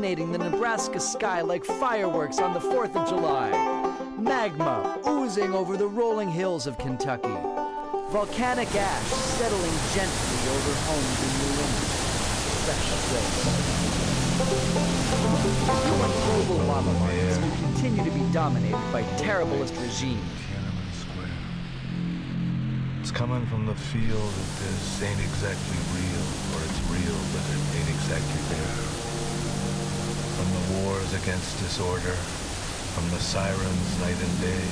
illuminating the Nebraska sky like fireworks on the 4th of July. Magma oozing over the rolling hills of Kentucky. Volcanic ash settling gently over homes in New England. Fresh Human global lava markets will continue to be dominated by terriblest regimes. It's coming from the feel that this ain't exactly real, or it's real, but it ain't exactly there. From the wars against disorder, from the sirens night and day,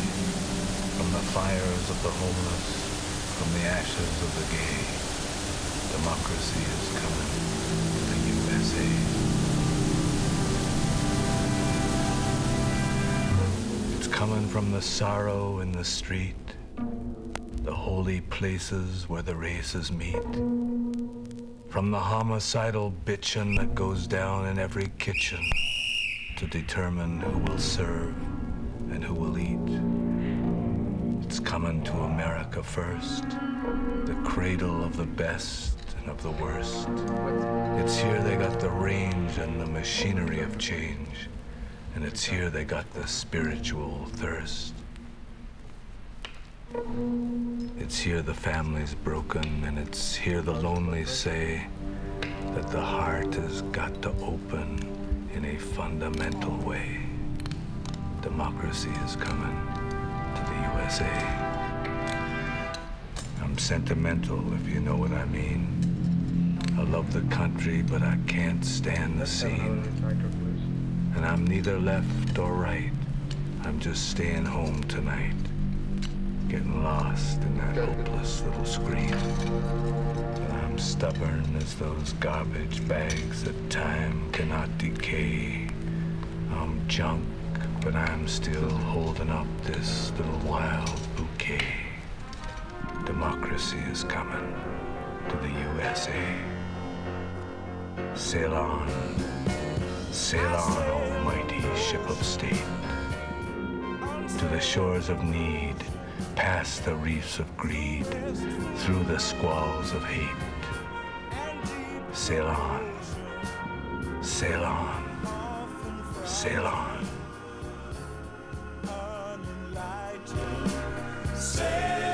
from the fires of the homeless, from the ashes of the gay, democracy is coming to the USA. It's coming from the sorrow in the street, the holy places where the races meet. From the homicidal bitchin' that goes down in every kitchen to determine who will serve and who will eat. It's coming to America first, the cradle of the best and of the worst. It's here they got the range and the machinery of change. And it's here they got the spiritual thirst. It's here the family's broken, and it's here the lonely say that the heart has got to open in a fundamental way. Democracy is coming to the USA. I'm sentimental, if you know what I mean. I love the country, but I can't stand the scene. And I'm neither left or right. I'm just staying home tonight. Getting lost in that hopeless little screen. And I'm stubborn as those garbage bags that time cannot decay. I'm junk, but I'm still holding up this little wild bouquet. Democracy is coming to the USA. Sail on. Sail on, almighty ship of state, to the shores of need, past the reefs of greed, through the squalls of hate. Sail on, sail on, sail on. Sail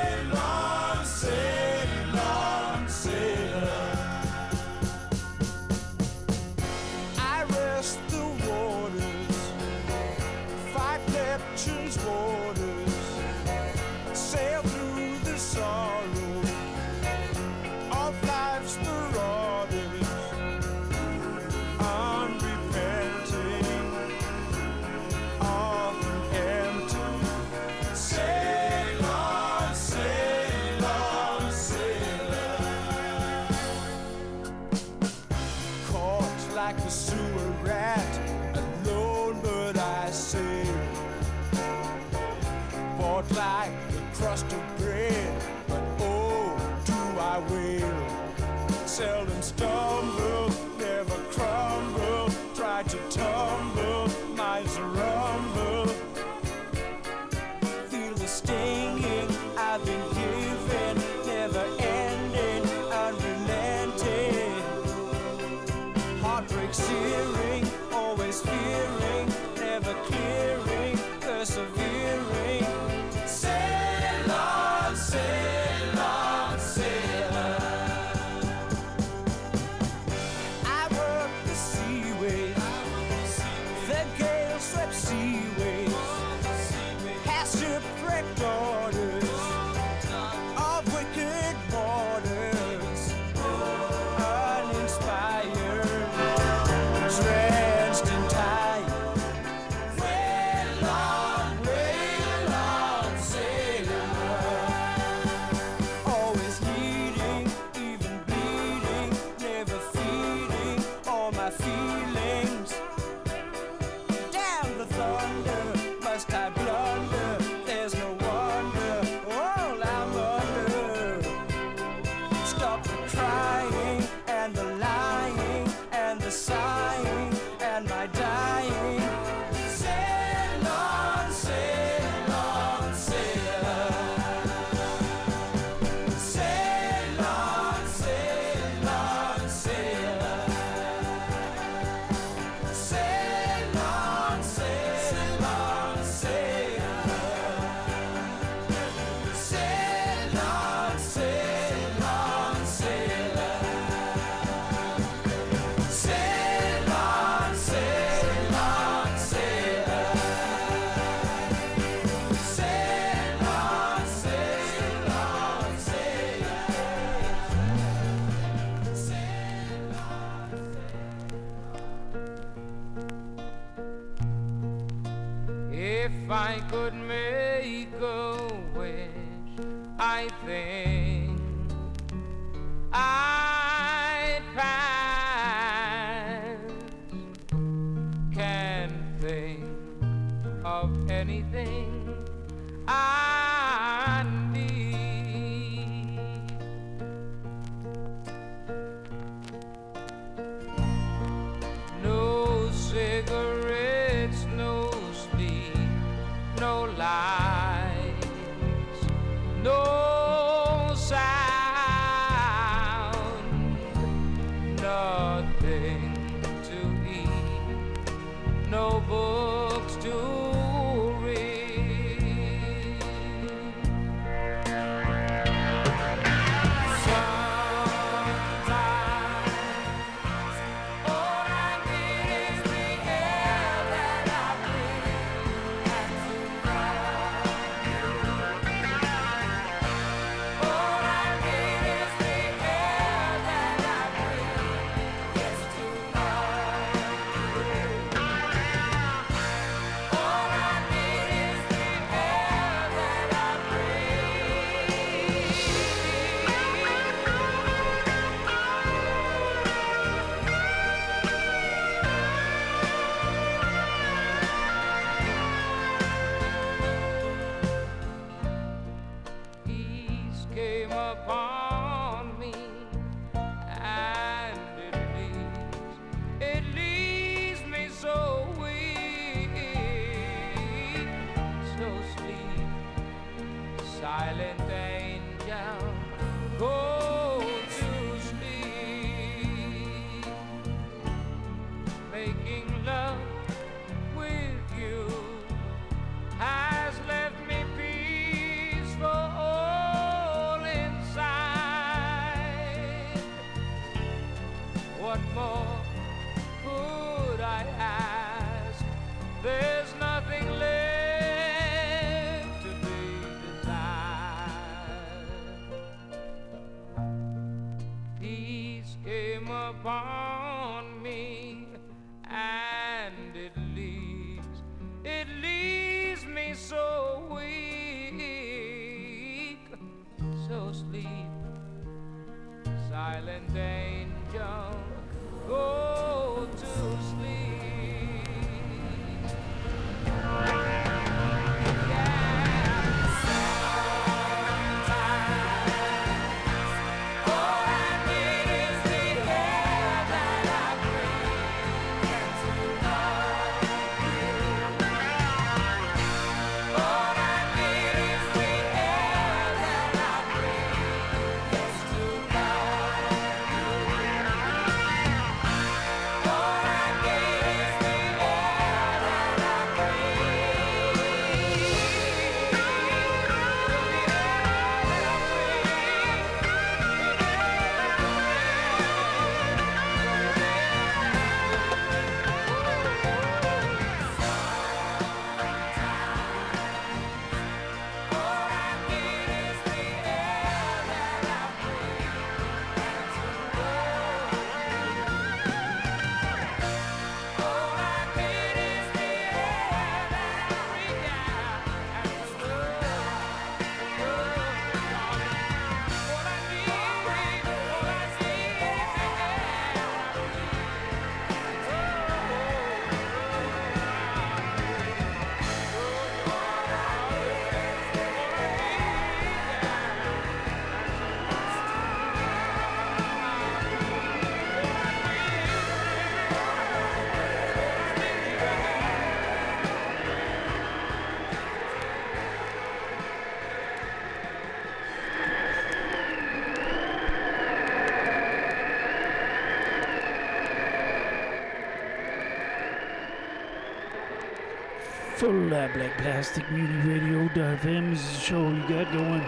show to Black Plastic Mutiny Radio. FM is the show you got going.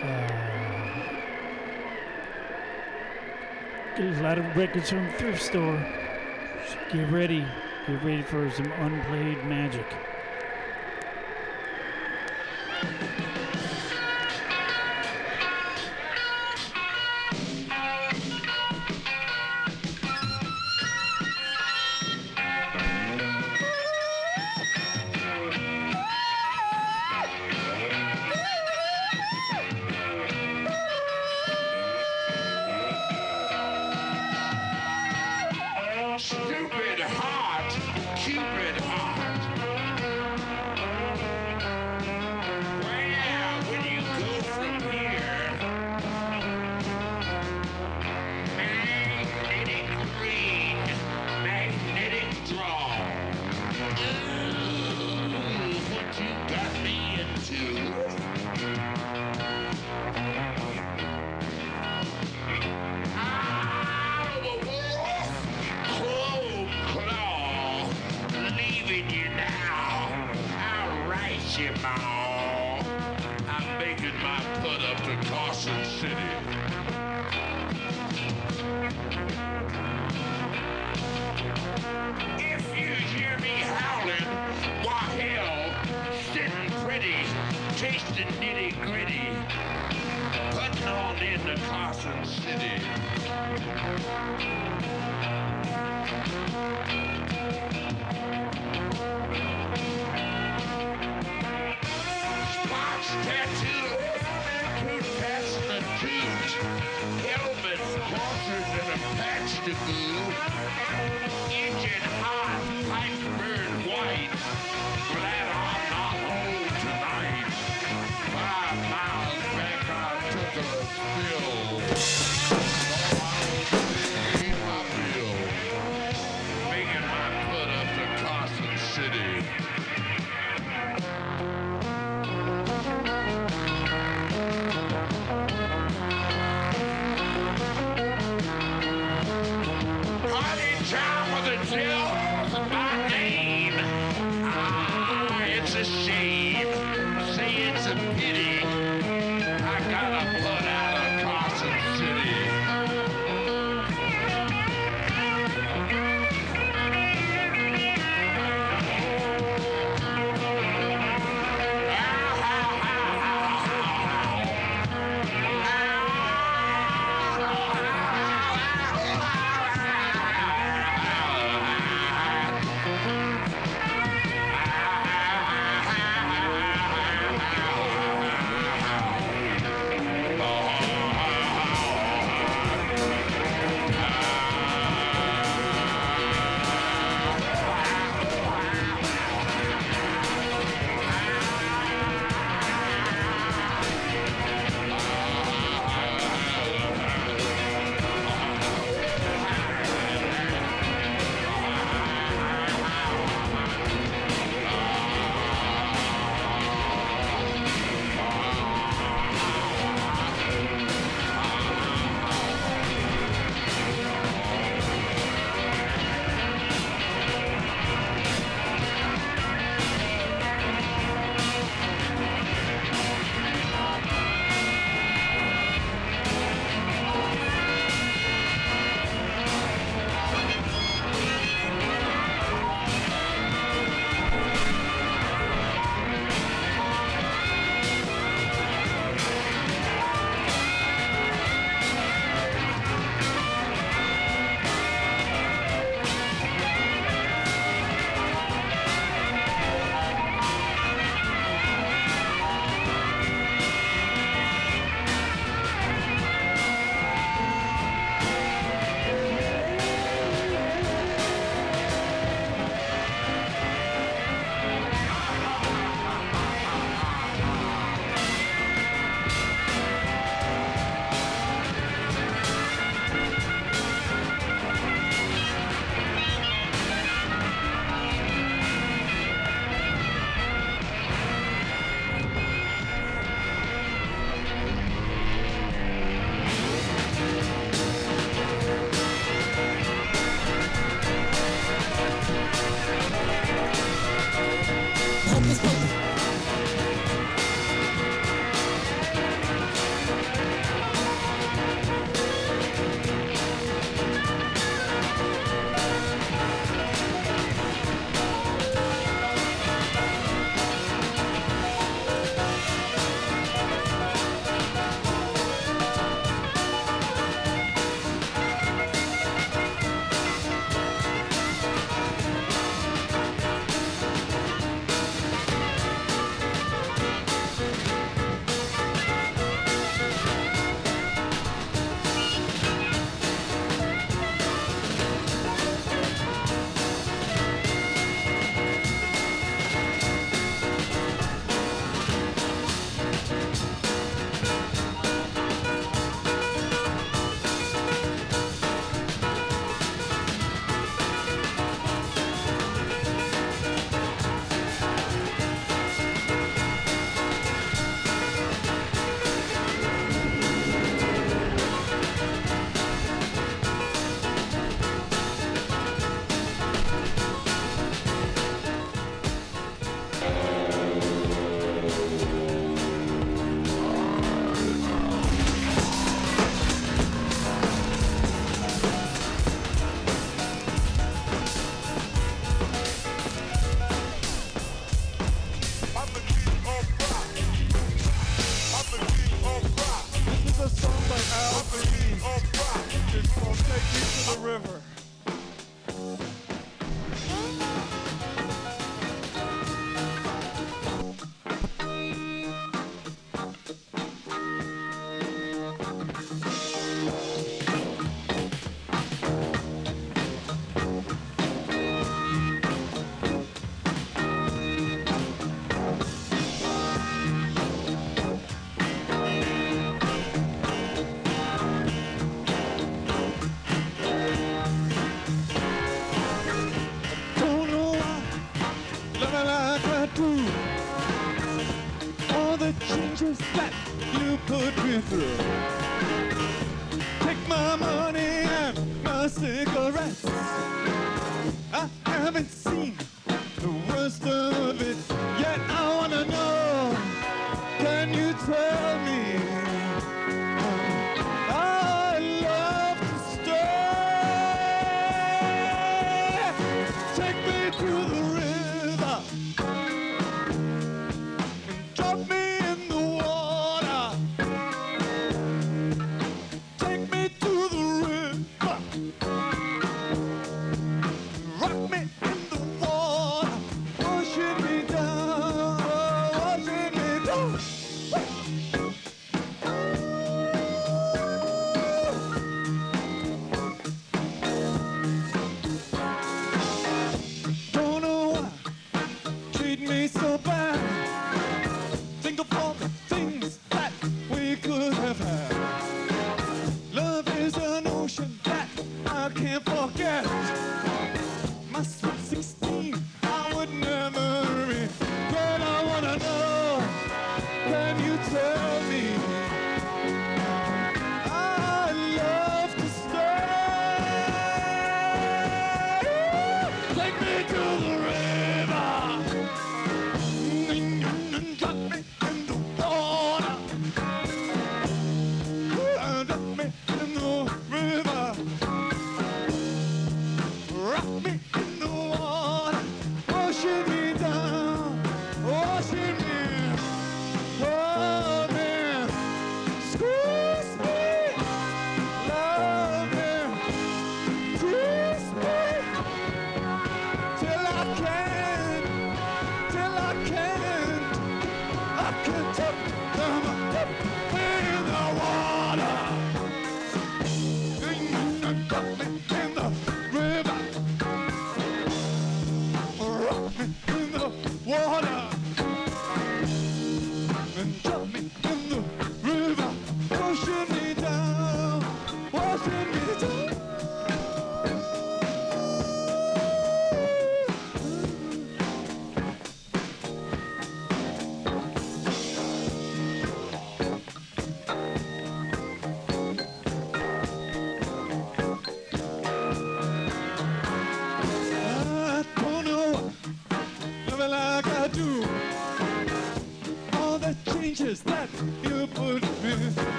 Uh, there's a lot of records from thrift store. So get ready. Get ready for some unplayed magic. shit, man. I'm making my put up to Carson City. If you hear me howling, why hell, sitting pretty, tasting nitty gritty, putting on in the Carson City.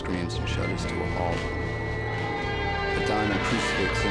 Screams and shudders to a halt. A diamond crucifix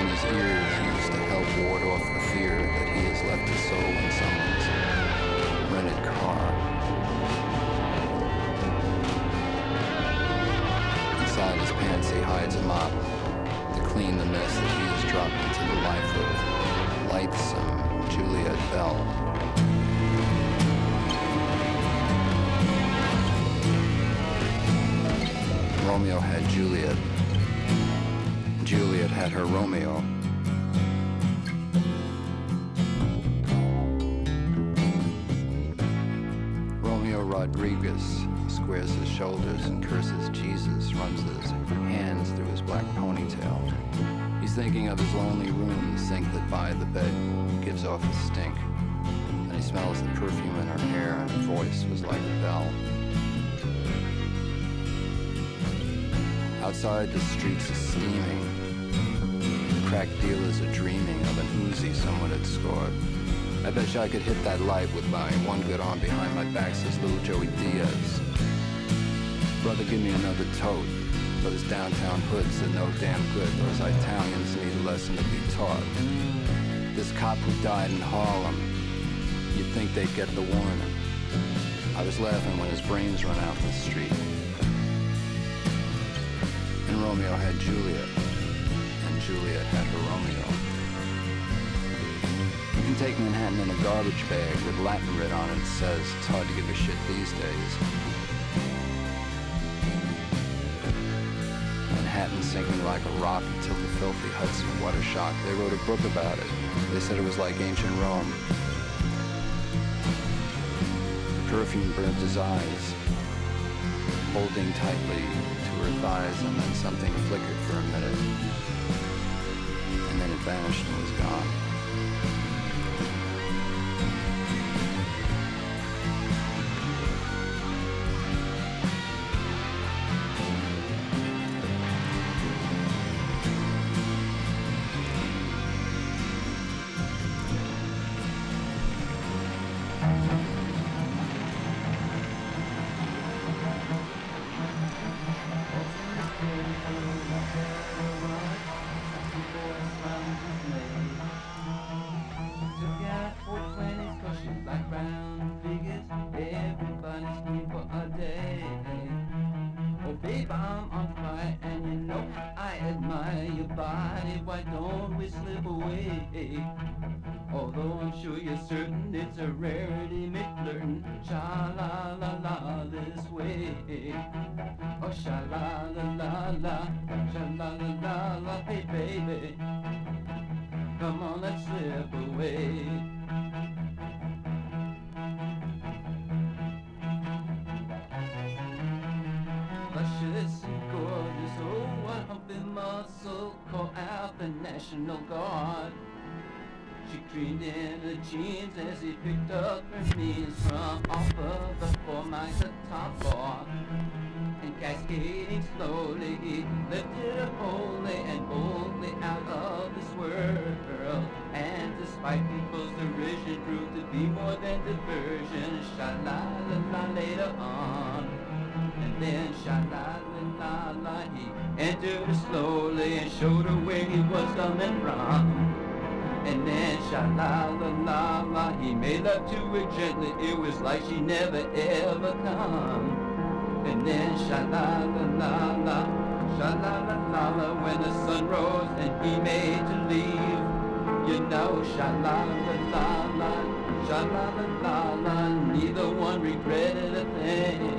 her Romeo. Romeo Rodriguez squares his shoulders and curses Jesus, runs his hands through his black ponytail. He's thinking of his lonely room, the sink that by the bed gives off a stink. And he smells the perfume in her hair, and her voice was like a bell. Outside, the streets are steaming. Crack dealers are dreaming of an Uzi someone had scored. I bet you I could hit that light with my one good arm behind my back, says little Joey Diaz. Brother, give me another tote. Those downtown hoods are no damn good. Those Italians need a lesson to be taught. This cop who died in Harlem, you'd think they'd get the warning. I was laughing when his brains run out the street. And Romeo had Juliet, Juliet had her Romeo. You can take Manhattan in a garbage bag with Latin writ on it says it's hard to give a shit these days. Manhattan sinking like a rock until the filthy Hudson water shock. They wrote a book about it. They said it was like ancient Rome. The perfume burnt his eyes, holding tightly to her thighs, and then something flickered for a minute. Vanished and was gone. Although I'm sure you're certain it's a rarity, me flirting. Sha la la la this way. Oh, sha la la la la, sha la la la la, hey baby. Come on, let's slip away. Luscious and gorgeous, oh, what humpy muscle, call out the National Guard. She creamed in her jeans as he picked up her knees from off of the Formica top bar. And cascading slowly, he lifted her wholly and boldly out of this world. And despite people's derision, proved to be more than diversion. Sha la la la later on. And then sha la la la la, he entered her slowly and showed her where he was coming from. And then sha la la la la, he made love to her gently. It was like she never ever come. And then sha la la la la, la when the sun rose and he made to leave. You know, sha la la la la, sha la la la la, neither one regretted a thing.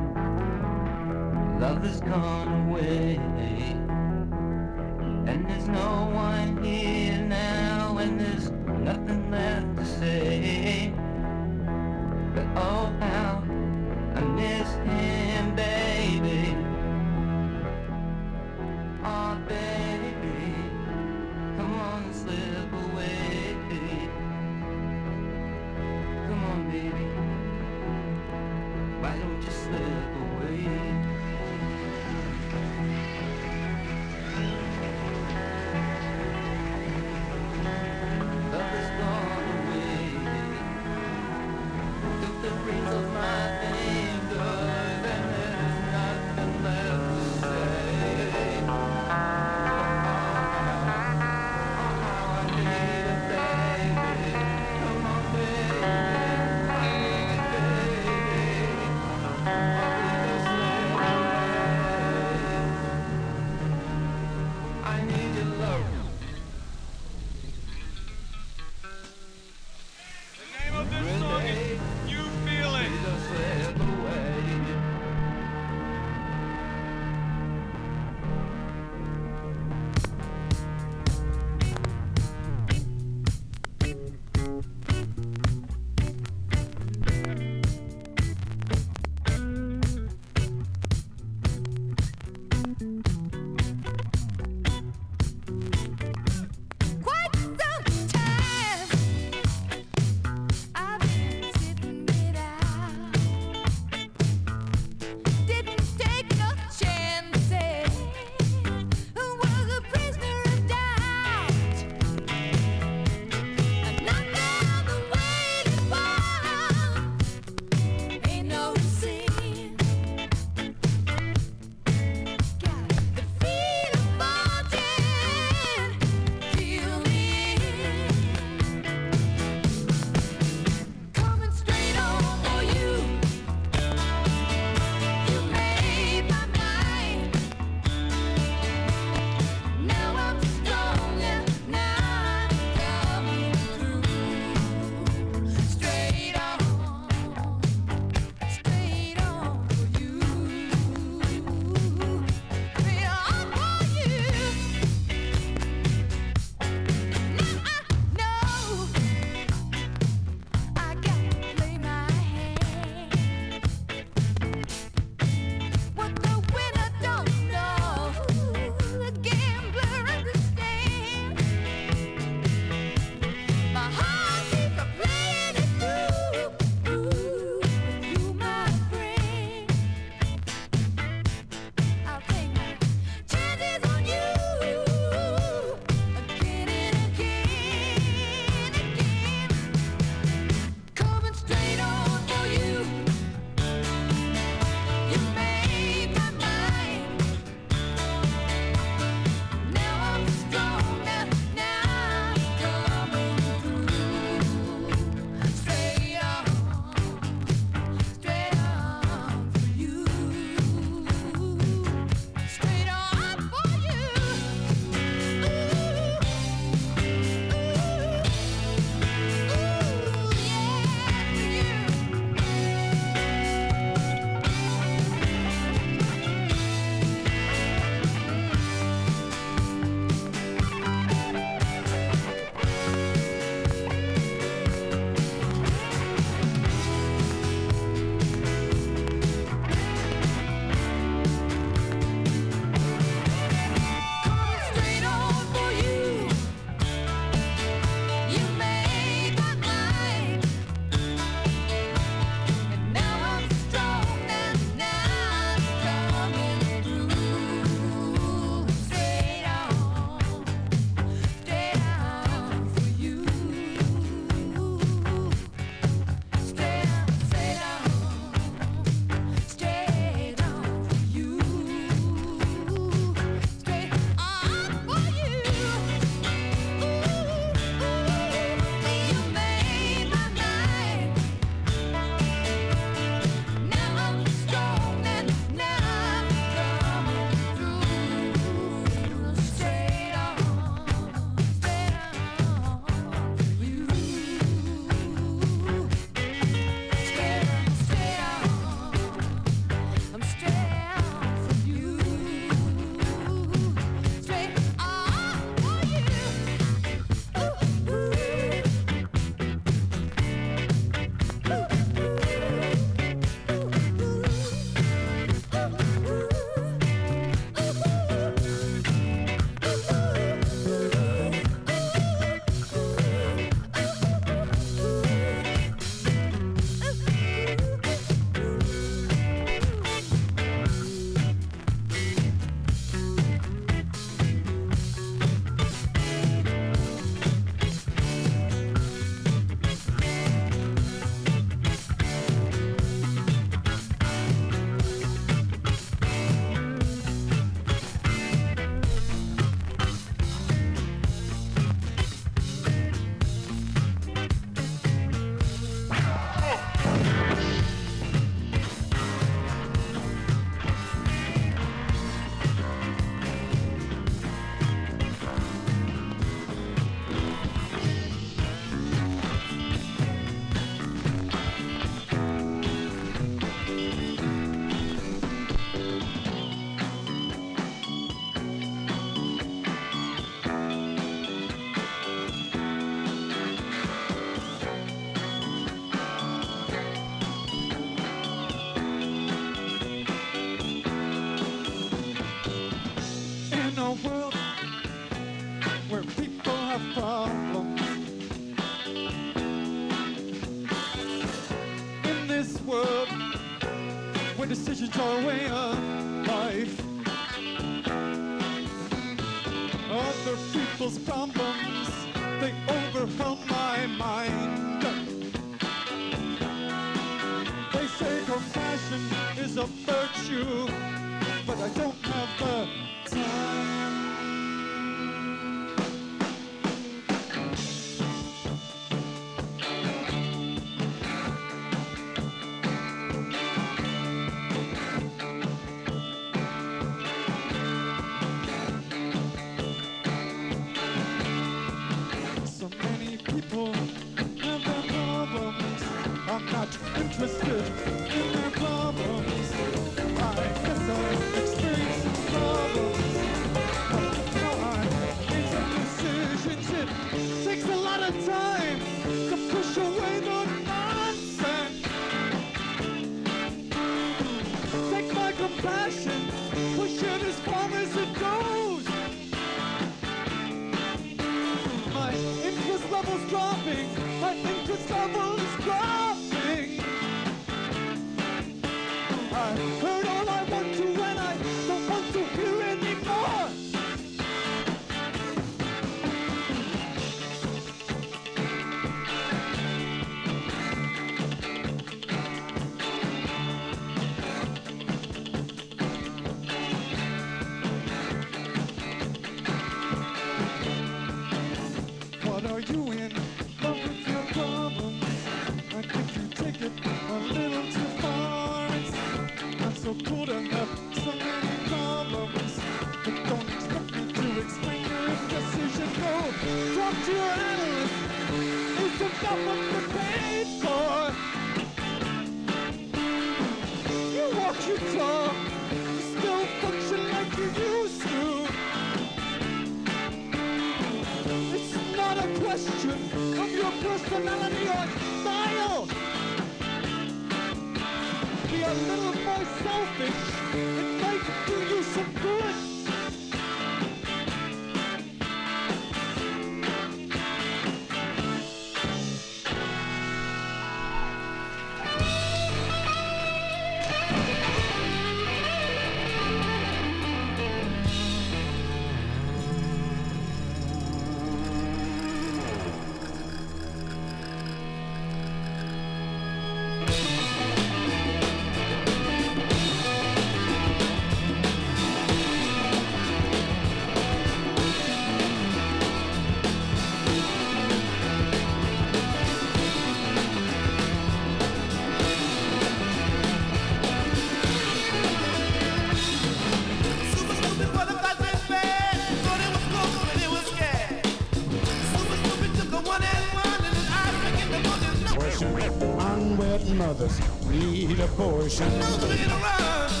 Mothers need abortion.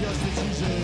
Just as easy.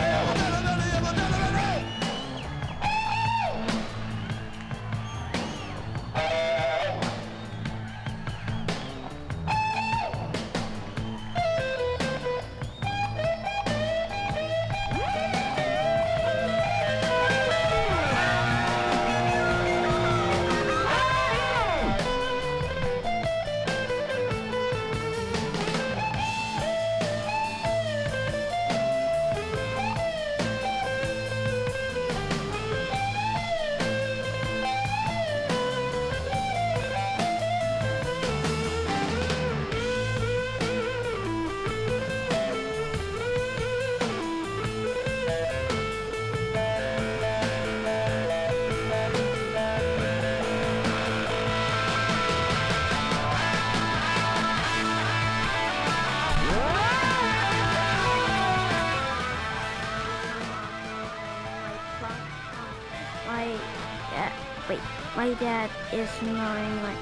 my dad is snoring like,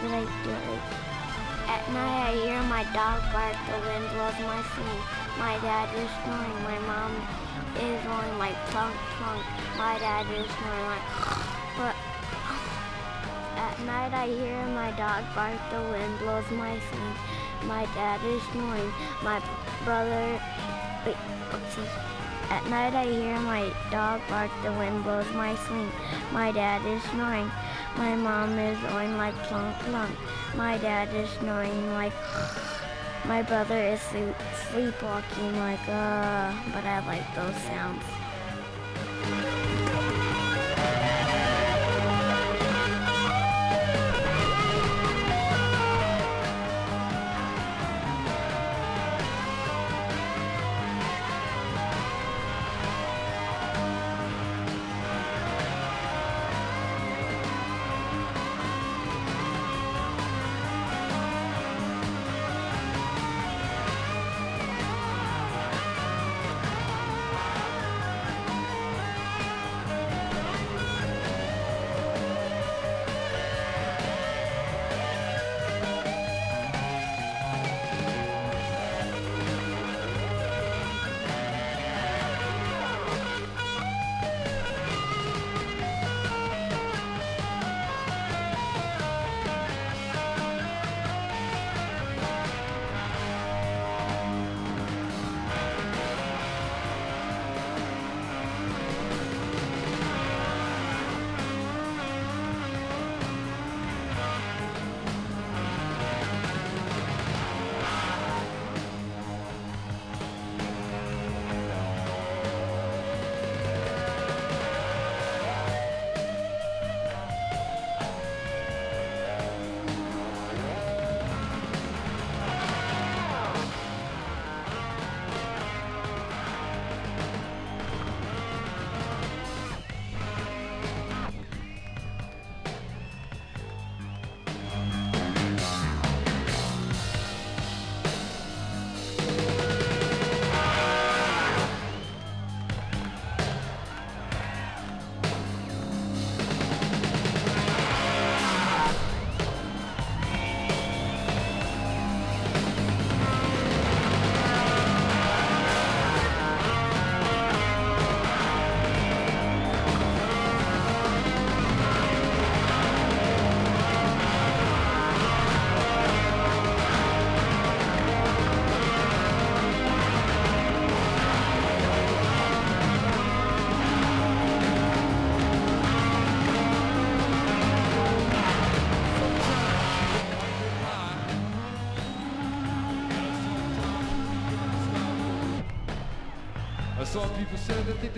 did I do? At night I hear my dog bark, the wind blows my sleep. My dad is snoring, my mom is going like plunk plunk. My dad is snoring like, but at night I hear my dog bark, the wind blows my sleep. My dad is snoring, my brother, wait, oopsies. At night I hear my dog bark, the wind blows my sleep. My dad is snoring. My mom is going like plunk plunk. My dad is snoring like my brother is sleep, sleepwalking like uh but I like those sounds.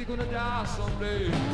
They're gonna die someday.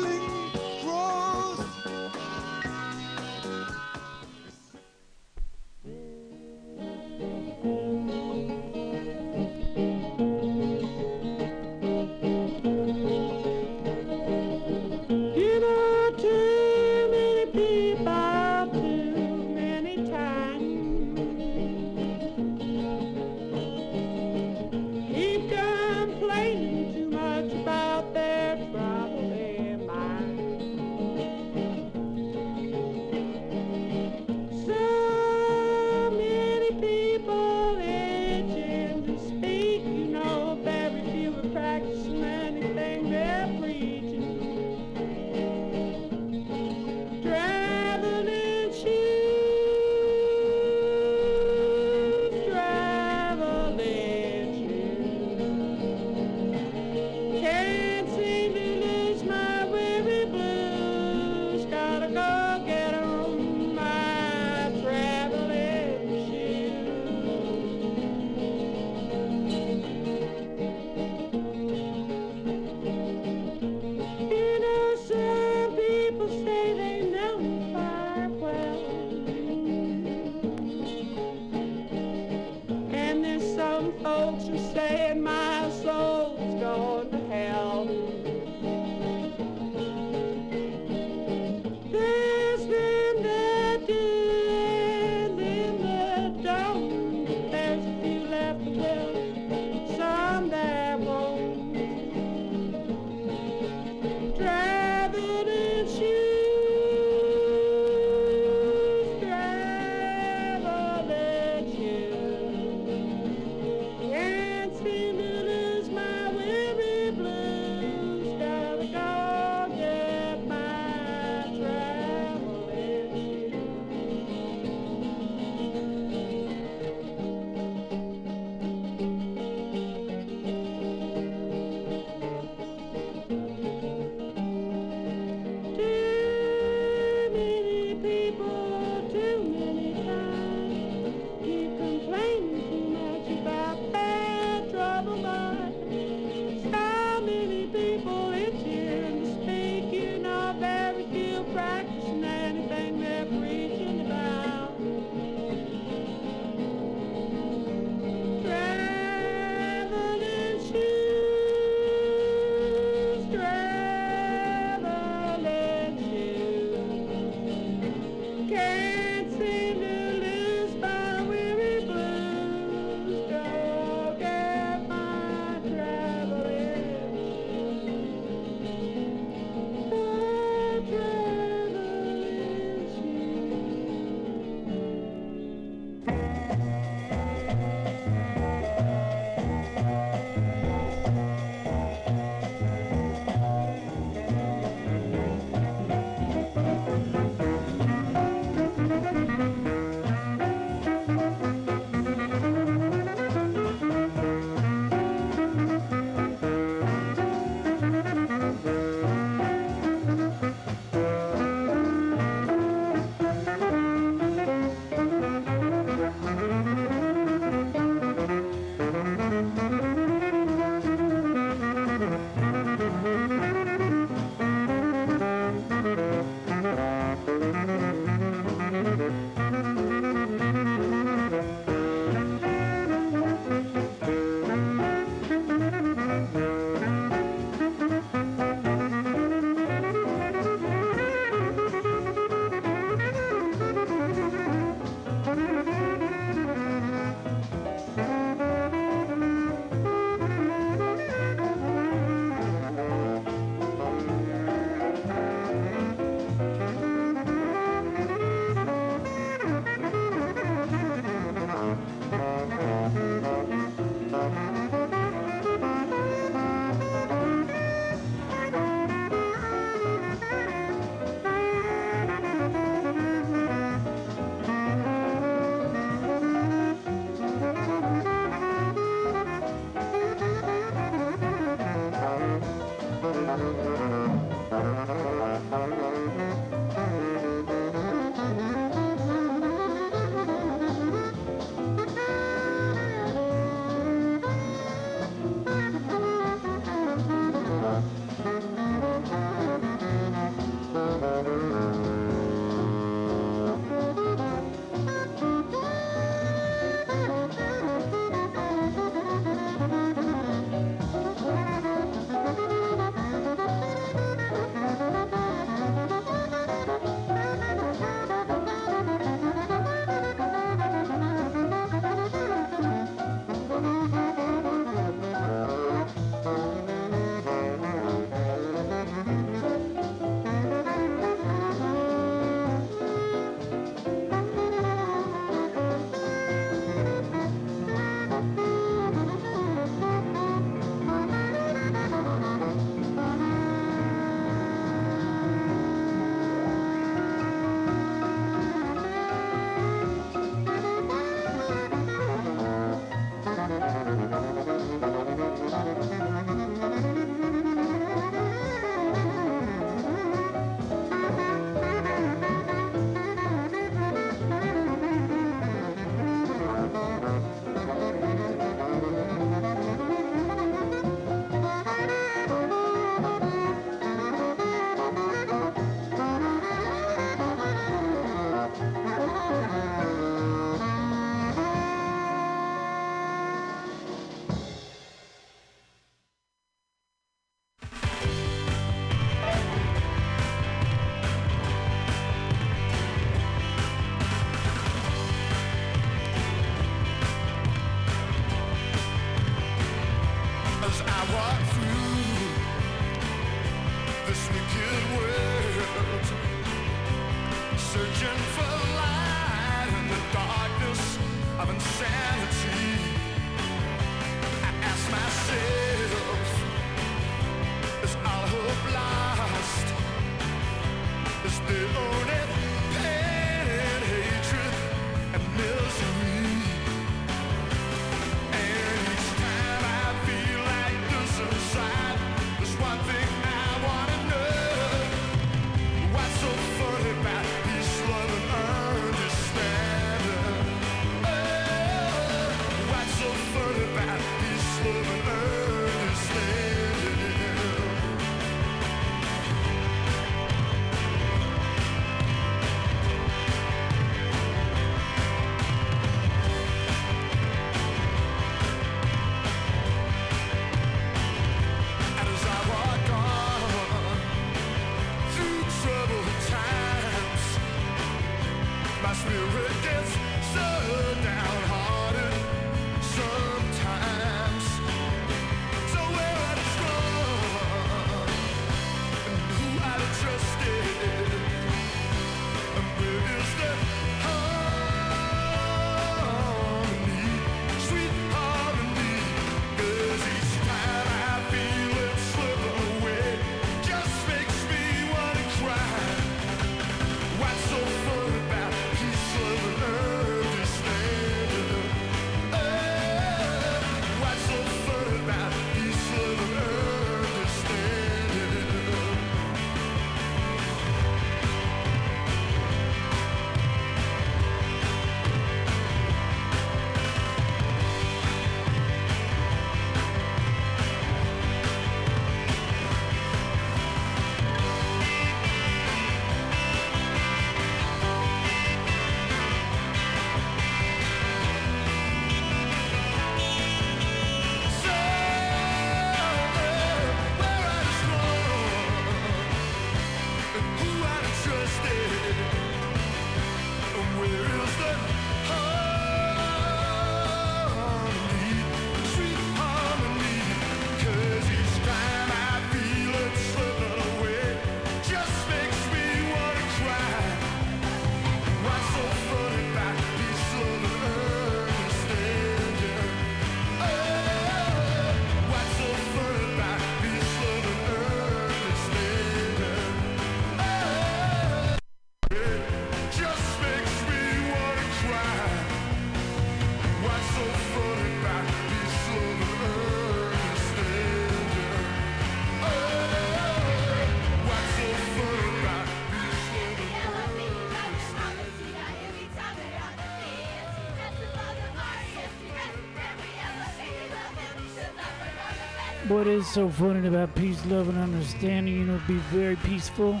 What is so funny about peace, love, and understanding? You know, be very peaceful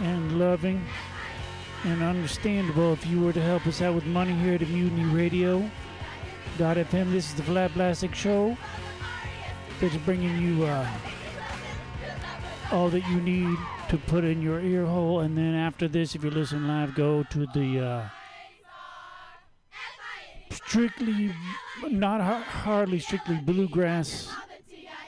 and loving and understandable. If you were to help us out with money here at Mutiny Radio Dot FM, this is the Flat Plastic Show that's bringing you uh, all that you need to put in your ear hole. And then after this, if you listen live, go to the uh, strictly, not har- hardly strictly bluegrass.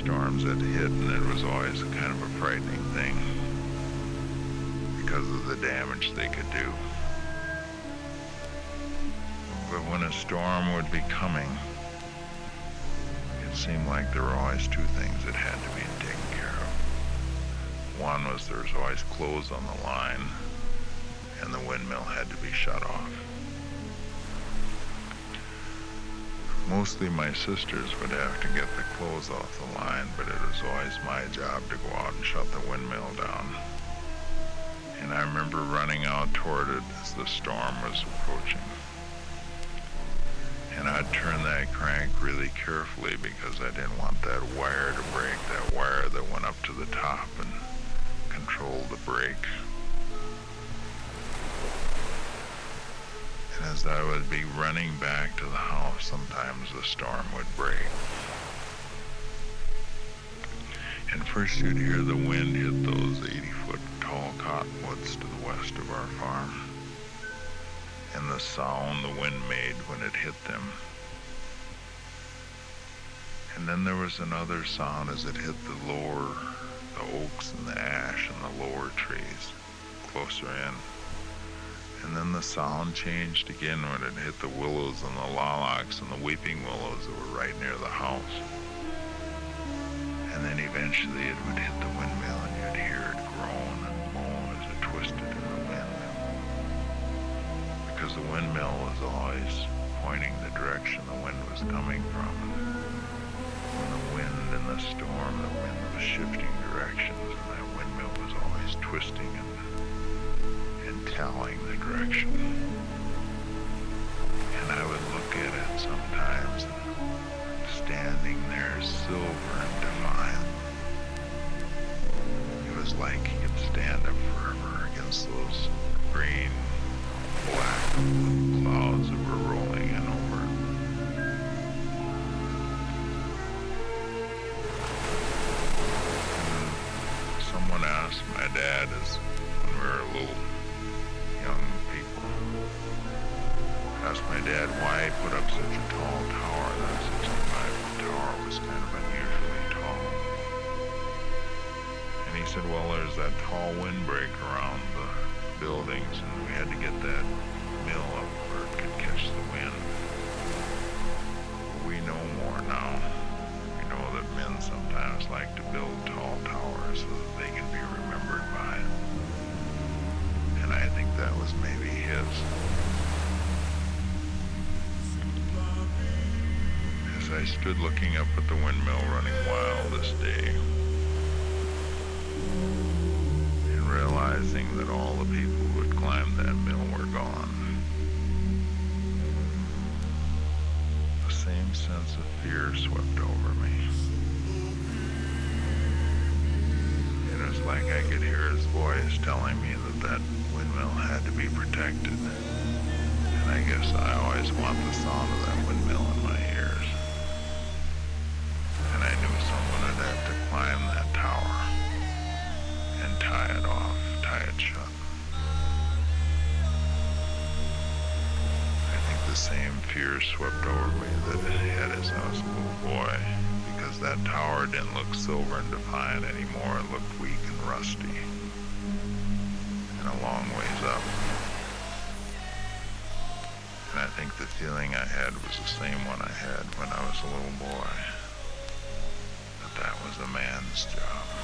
windstorms that hit, and it was always kind of a frightening thing because of the damage they could do. But when a storm would be coming, it seemed like there were always two things that had to be taken care of. One was there was always clothes on the line, and the windmill had to be shut off. Mostly my sisters would have to get the clothes off the line, but it was always my job to go out and shut the windmill down. And I remember running out toward it as the storm was approaching. And I'd turn that crank really carefully because I didn't want that wire to break, that wire that went up to the top and controlled the brake. As I would be running back to the house, sometimes the storm would break. And first you'd hear the wind hit those 80 foot tall cottonwoods to the west of our farm. And the sound the wind made when it hit them. And then there was another sound as it hit the lower, the oaks and the ash and the lower trees closer in. And then the sound changed again when it hit the willows and the lilacs and the weeping willows that were right near the house. And then eventually it would hit the windmill and you'd hear it groan and moan as it twisted in the wind. Because the windmill was always pointing the direction the wind was coming from. When the wind and the storm, the wind was shifting directions and that windmill was always twisting telling the direction. And I would look at it sometimes standing there silver and divine. It was like he could stand up forever against those green, black clouds that were rolling in over. And someone asked my dad as when we were little stood looking up at the windmill running wild this day, and realizing that all the people who had climbed that mill were gone, the same sense of fear swept over me. It was like I could hear his voice telling me that that windmill had to be protected. And I guess I always want the sound of that windmill in my ears. Climb that tower and tie it off, tie it shut. I think the same fear swept over me that it had as I was a little boy, because that tower didn't look silver and defiant anymore. It looked weak and rusty, and a long ways up. And I think the feeling I had was the same one I had when I was a little boy. A man's job.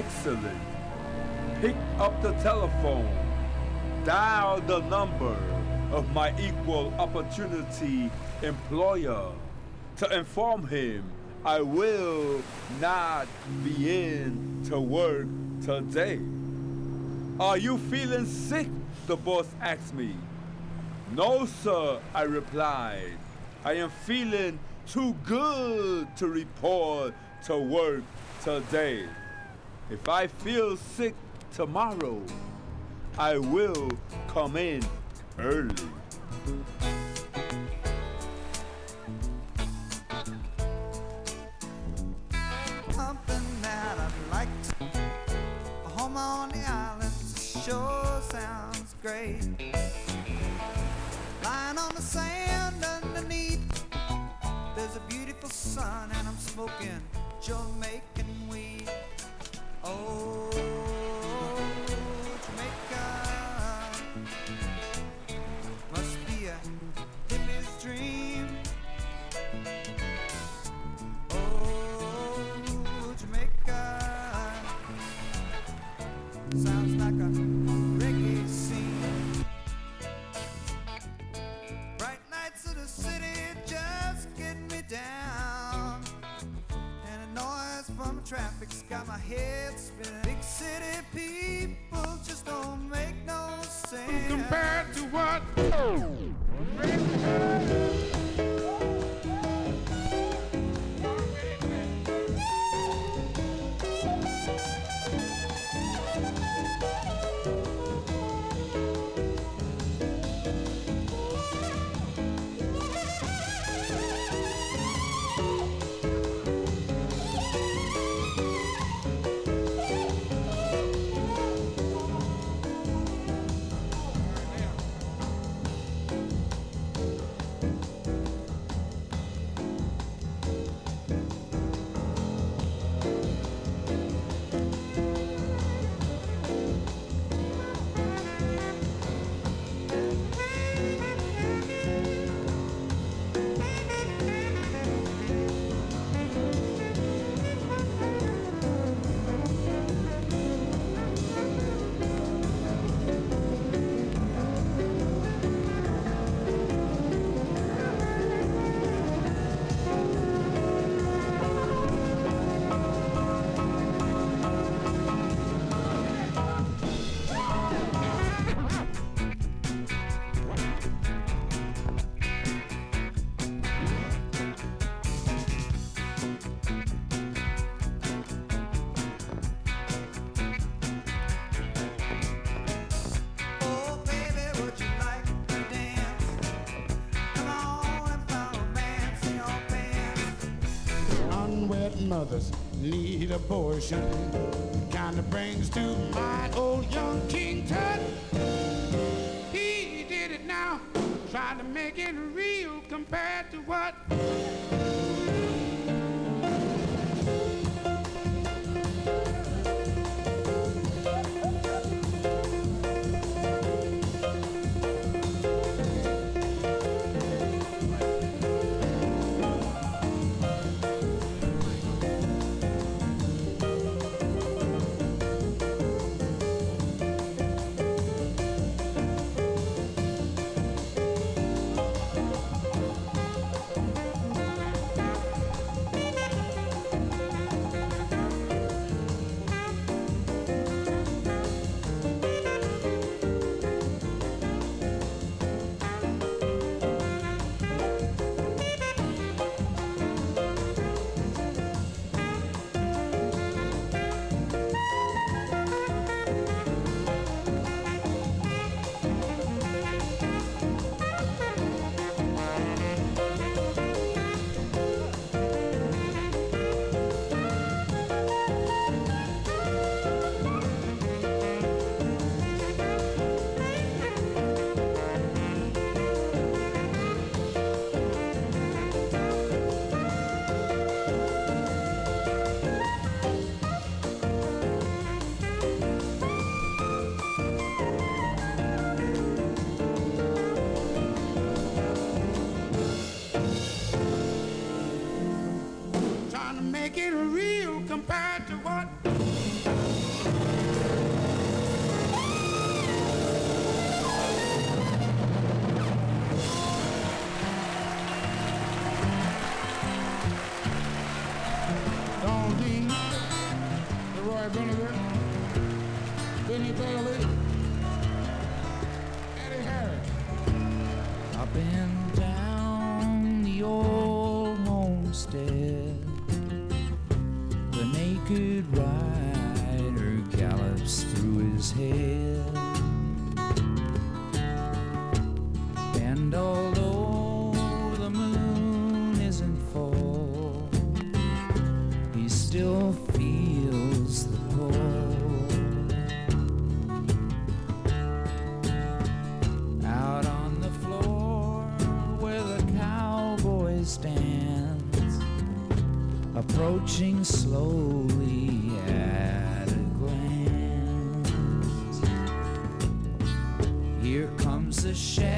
Excellent. Pick up the telephone, dial the number of my equal opportunity employer to inform him I will not be in to work today. Are you feeling sick? The boss asked me. No, sir, I replied. I am feeling too good to report to work today. If I feel sick tomorrow, I will come in early. something that I'd like to. Home on the island sure sounds great. Lying on the sand underneath, there's a beautiful sun, and I'm smoking got my head spinning. Big city people just don't make no sense Compared to what? Need abortion. Kinda brings to mind old young King Tut. He did it now, tried to make it real compared to what? still feels the cold Out on the floor where the cowboy stands, approaching slowly at a glance. Here comes the shadow.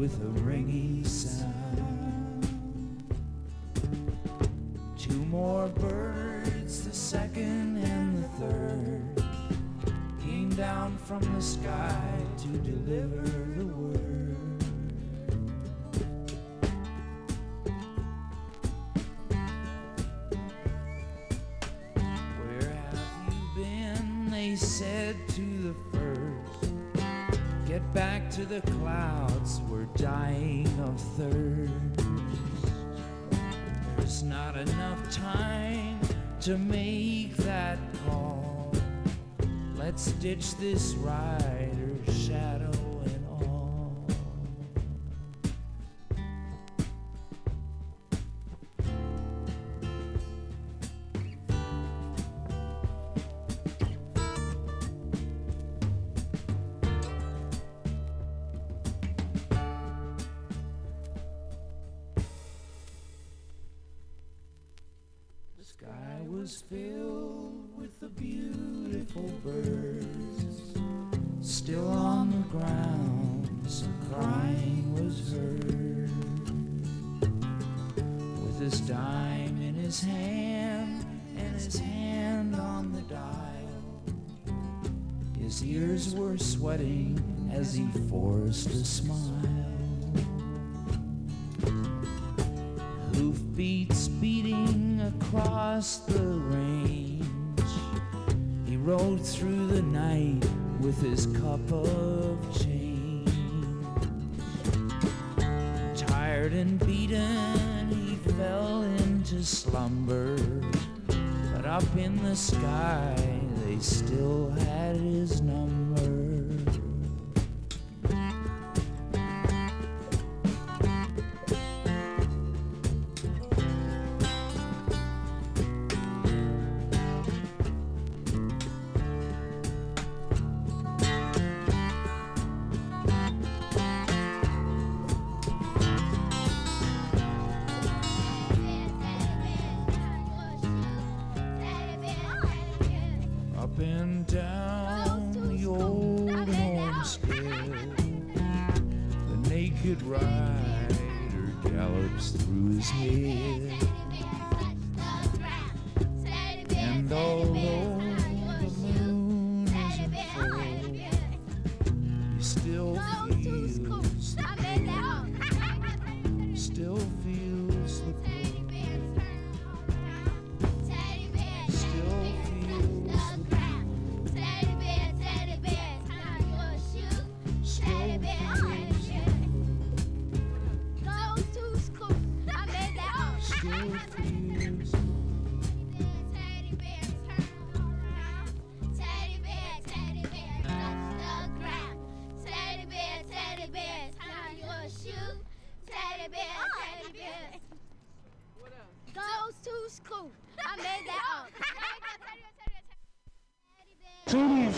with a ringing sound. Two more birds, the second and the third, came down from the sky to deliver enough time to make that call. Let's ditch this rider, shadow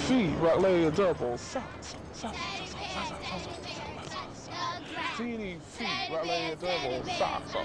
see right leg doubles. Rolling double socks on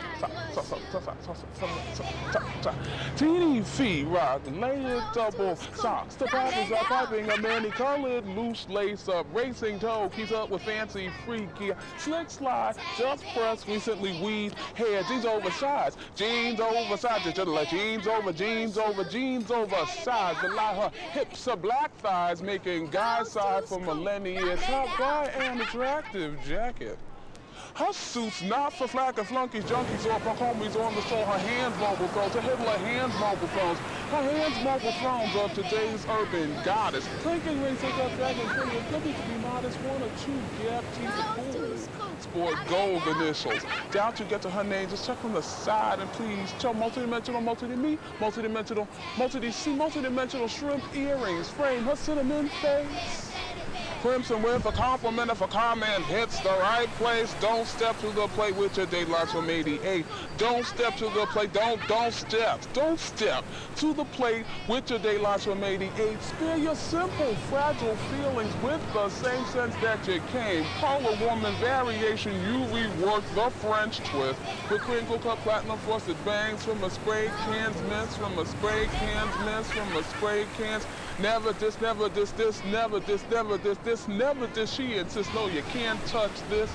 feet rocking, laying double socks. The poppers are popping a many colored loose lace up. Racing toe He's up with fancy freaky slick slide. Just pressed, recently weave hair. Jeans oversized, jeans oversized. Just like jeans over jeans over jeans oversized. The lie her hips are black thighs, making guys sigh for millennia. Top guy and attractive jacket. Her suit's not for flack and flunkies, junkies, or punk homies on the show. Her hands mobile phones, her hip her hands mobile phones. Her hands mobile phones of today's urban goddess. Clinking rings take up dragon fingers, looking to be modest, one or two gap teeth cool. Sport gold initials. Down to get to her name, just check from the side and please show multidimensional, multi-me, multidimensional, multi-DC, multidimensional shrimp earrings. Frame her cinnamon face. Crimson with a compliment if a comment hits the right place. Don't step to the plate with your daylights from 88. Don't step to the plate. Don't, don't step. Don't step to the plate with your daylights from 88. Spare your simple, fragile feelings with the same sense that you came. Color woman variation, you rework the French twist. The crinkle cut platinum frosted bangs from a spray cans mints, from a spray cans mints, from a spray cans. Never this, never this, this, never this, never this, this, never this. She insists, no, you can't touch this.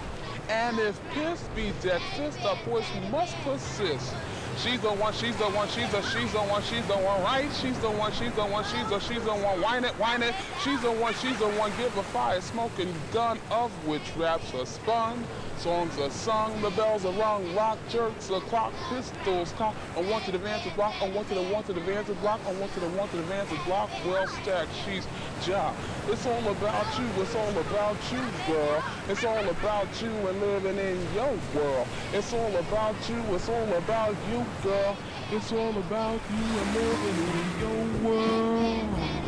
And if piss be dead, fist up, voice must persist. She's the one, she's the one, she's the, she's the one, she's the one, right? She's the one, she's the one, she's the, she's the one, whine it, whine it. She's the one, she's the one, give a fire, smoking gun, of which raps are spun. Songs are sung, the bells are rung, rock jerks, the clock, pistols cock, on one to the vantage block, on want to the one to the vantage block, on want to the one to the vantage block, well stacked. She's job. It's all about you, it's all about you, girl. It's all about you and living in your world. It's all about you, it's all about you, girl. It's all about you and living in your world.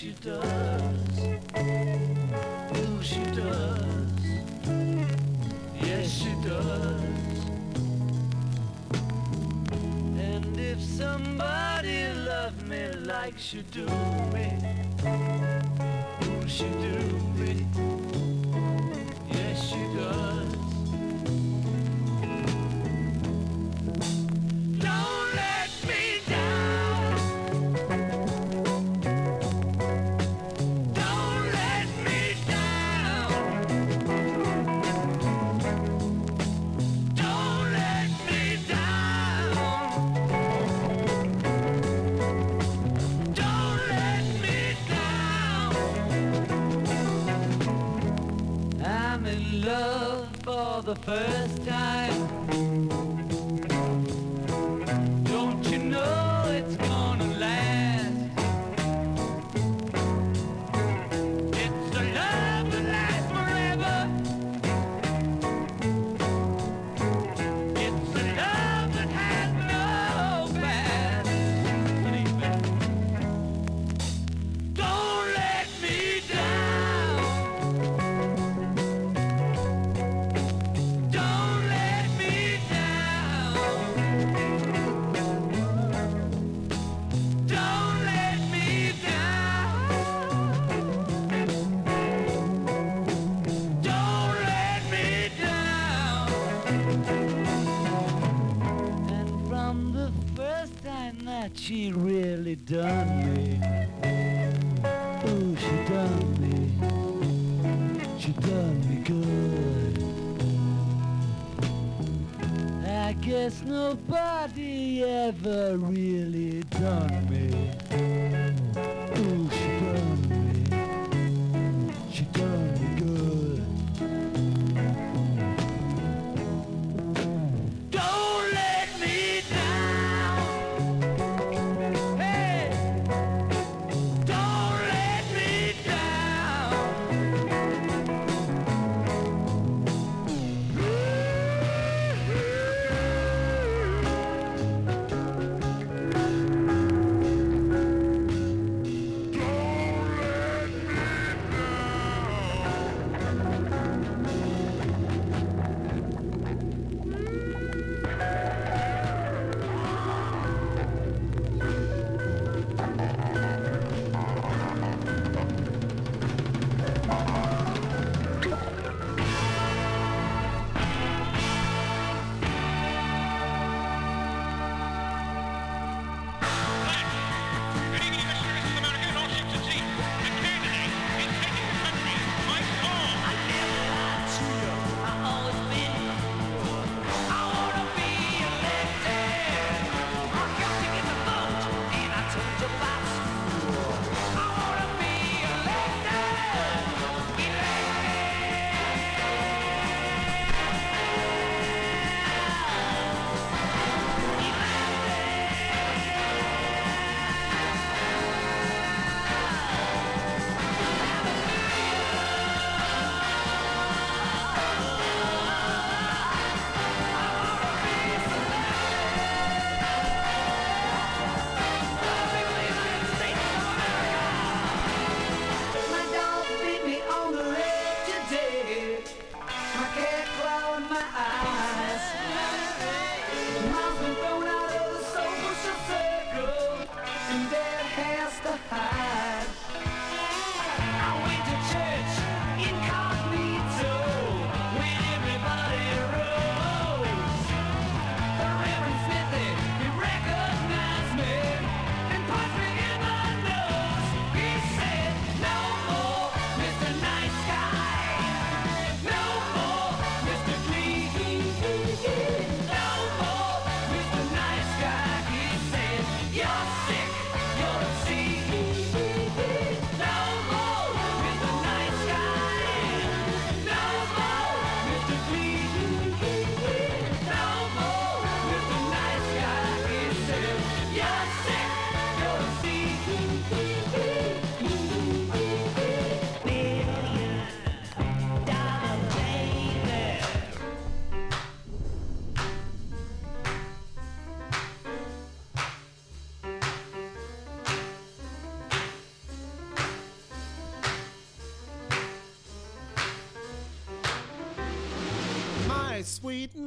she does. Oh, she does. Yes, she does. And if somebody loved me like she do me.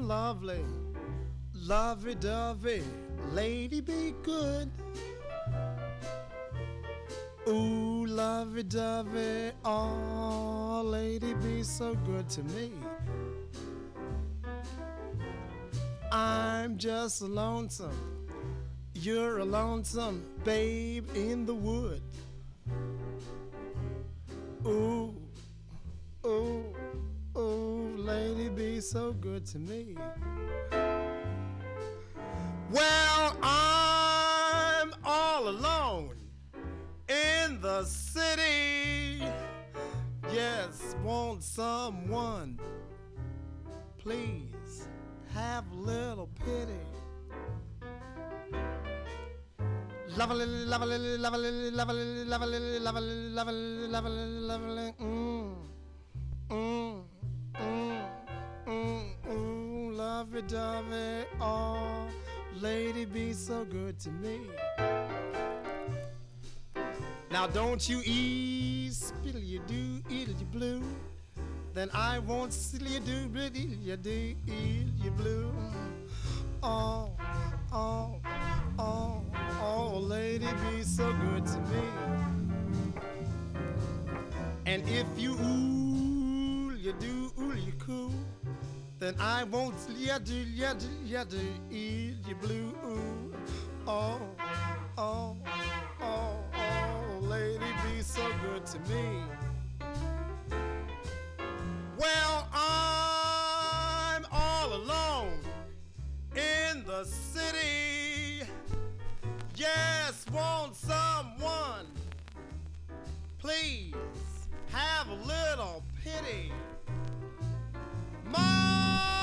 Lovely, lovey dovey, lady be good. Ooh, lovey dovey, oh, lady be so good to me. I'm just lonesome. You're a lonesome babe in the wood. Ooh, ooh, ooh, lady be so good to me. Well, I'm all alone in the city. Yes, want someone, please have little pity. Lovely, lovely, lovely, lovely, lovely, lovely, lovely, lovely, lovely, mm, mm, mm, mm, mm, lovey dovey, oh, lady be so good to me. Now don't you ease, spill you do, ill you blue. Then I won't still you do, but ill you do, ill you blue. Oh, oh, oh, oh, lady be so good to me. And if you ooh, you do, ooh, you cool. Then I won't ya do, ya do, ya do, ill you blue. Ooh. Oh, oh, oh, oh, lady be so good to me. Well, I'm all alone in the city. Yes, won't someone, please have a little pity. My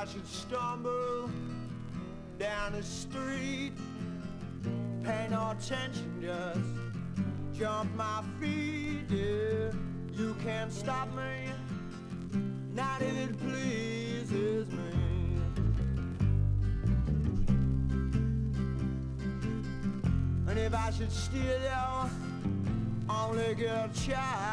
I should stumble down the street. Pay no attention, just jump my feet. Yeah, you can't stop me, not if it pleases me. And if I should steal your only get a child.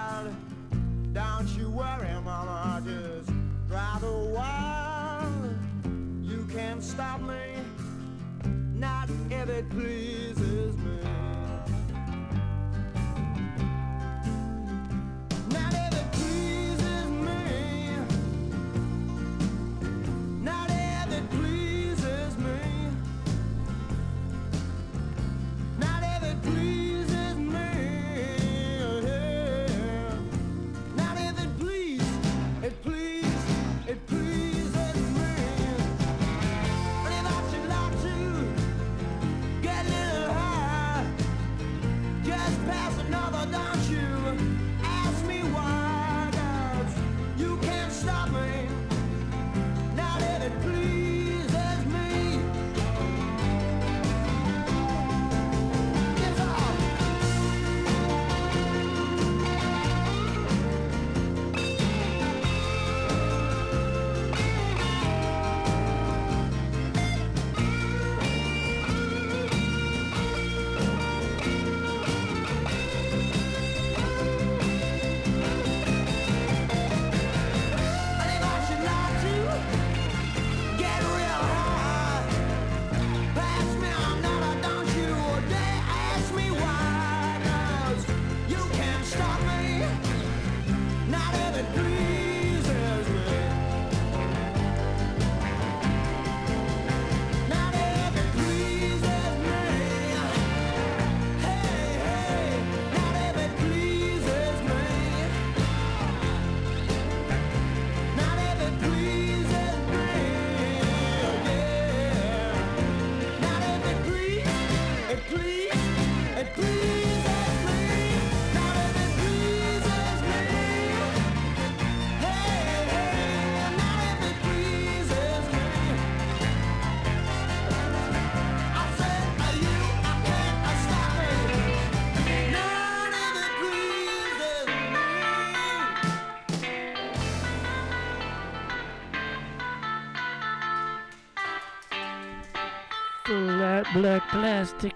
Black Plastic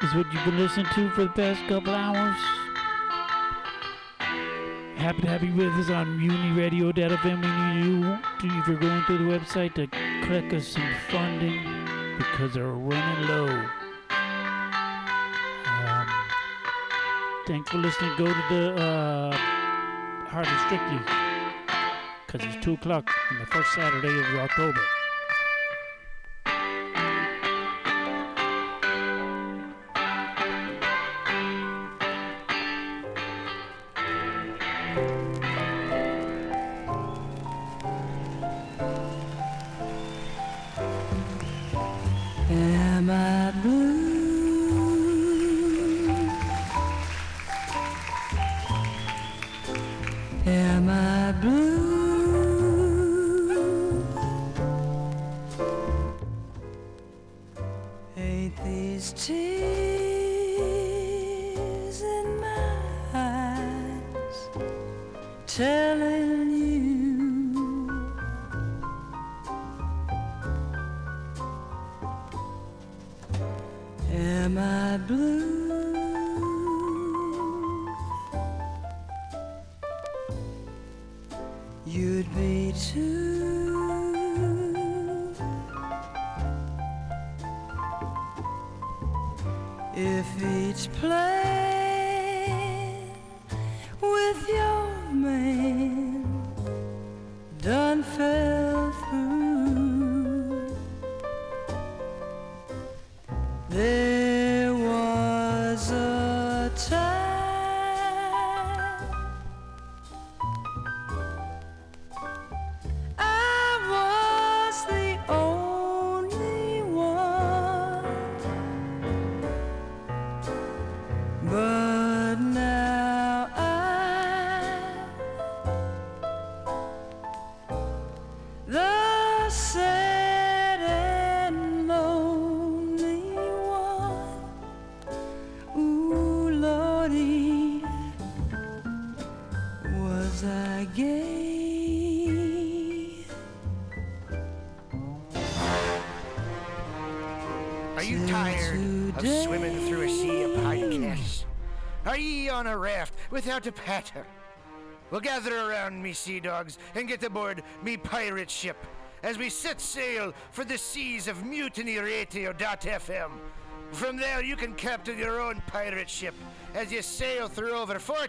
is what you've been listening to for the past couple hours. Happy to have you with us on mutinyradio.fm. We need you, if you're going through the website, to click us some funding because they're running low. Um, thanks for listening. Go to the uh, Hardly Strictly because it's 2 o'clock on the first Saturday of October. Without a paddle? Well, gather around me, sea dogs, and get aboard me pirate ship as we set sail for the seas of mutinyradio.fm. From there, you can captain your own pirate ship as you sail through over 40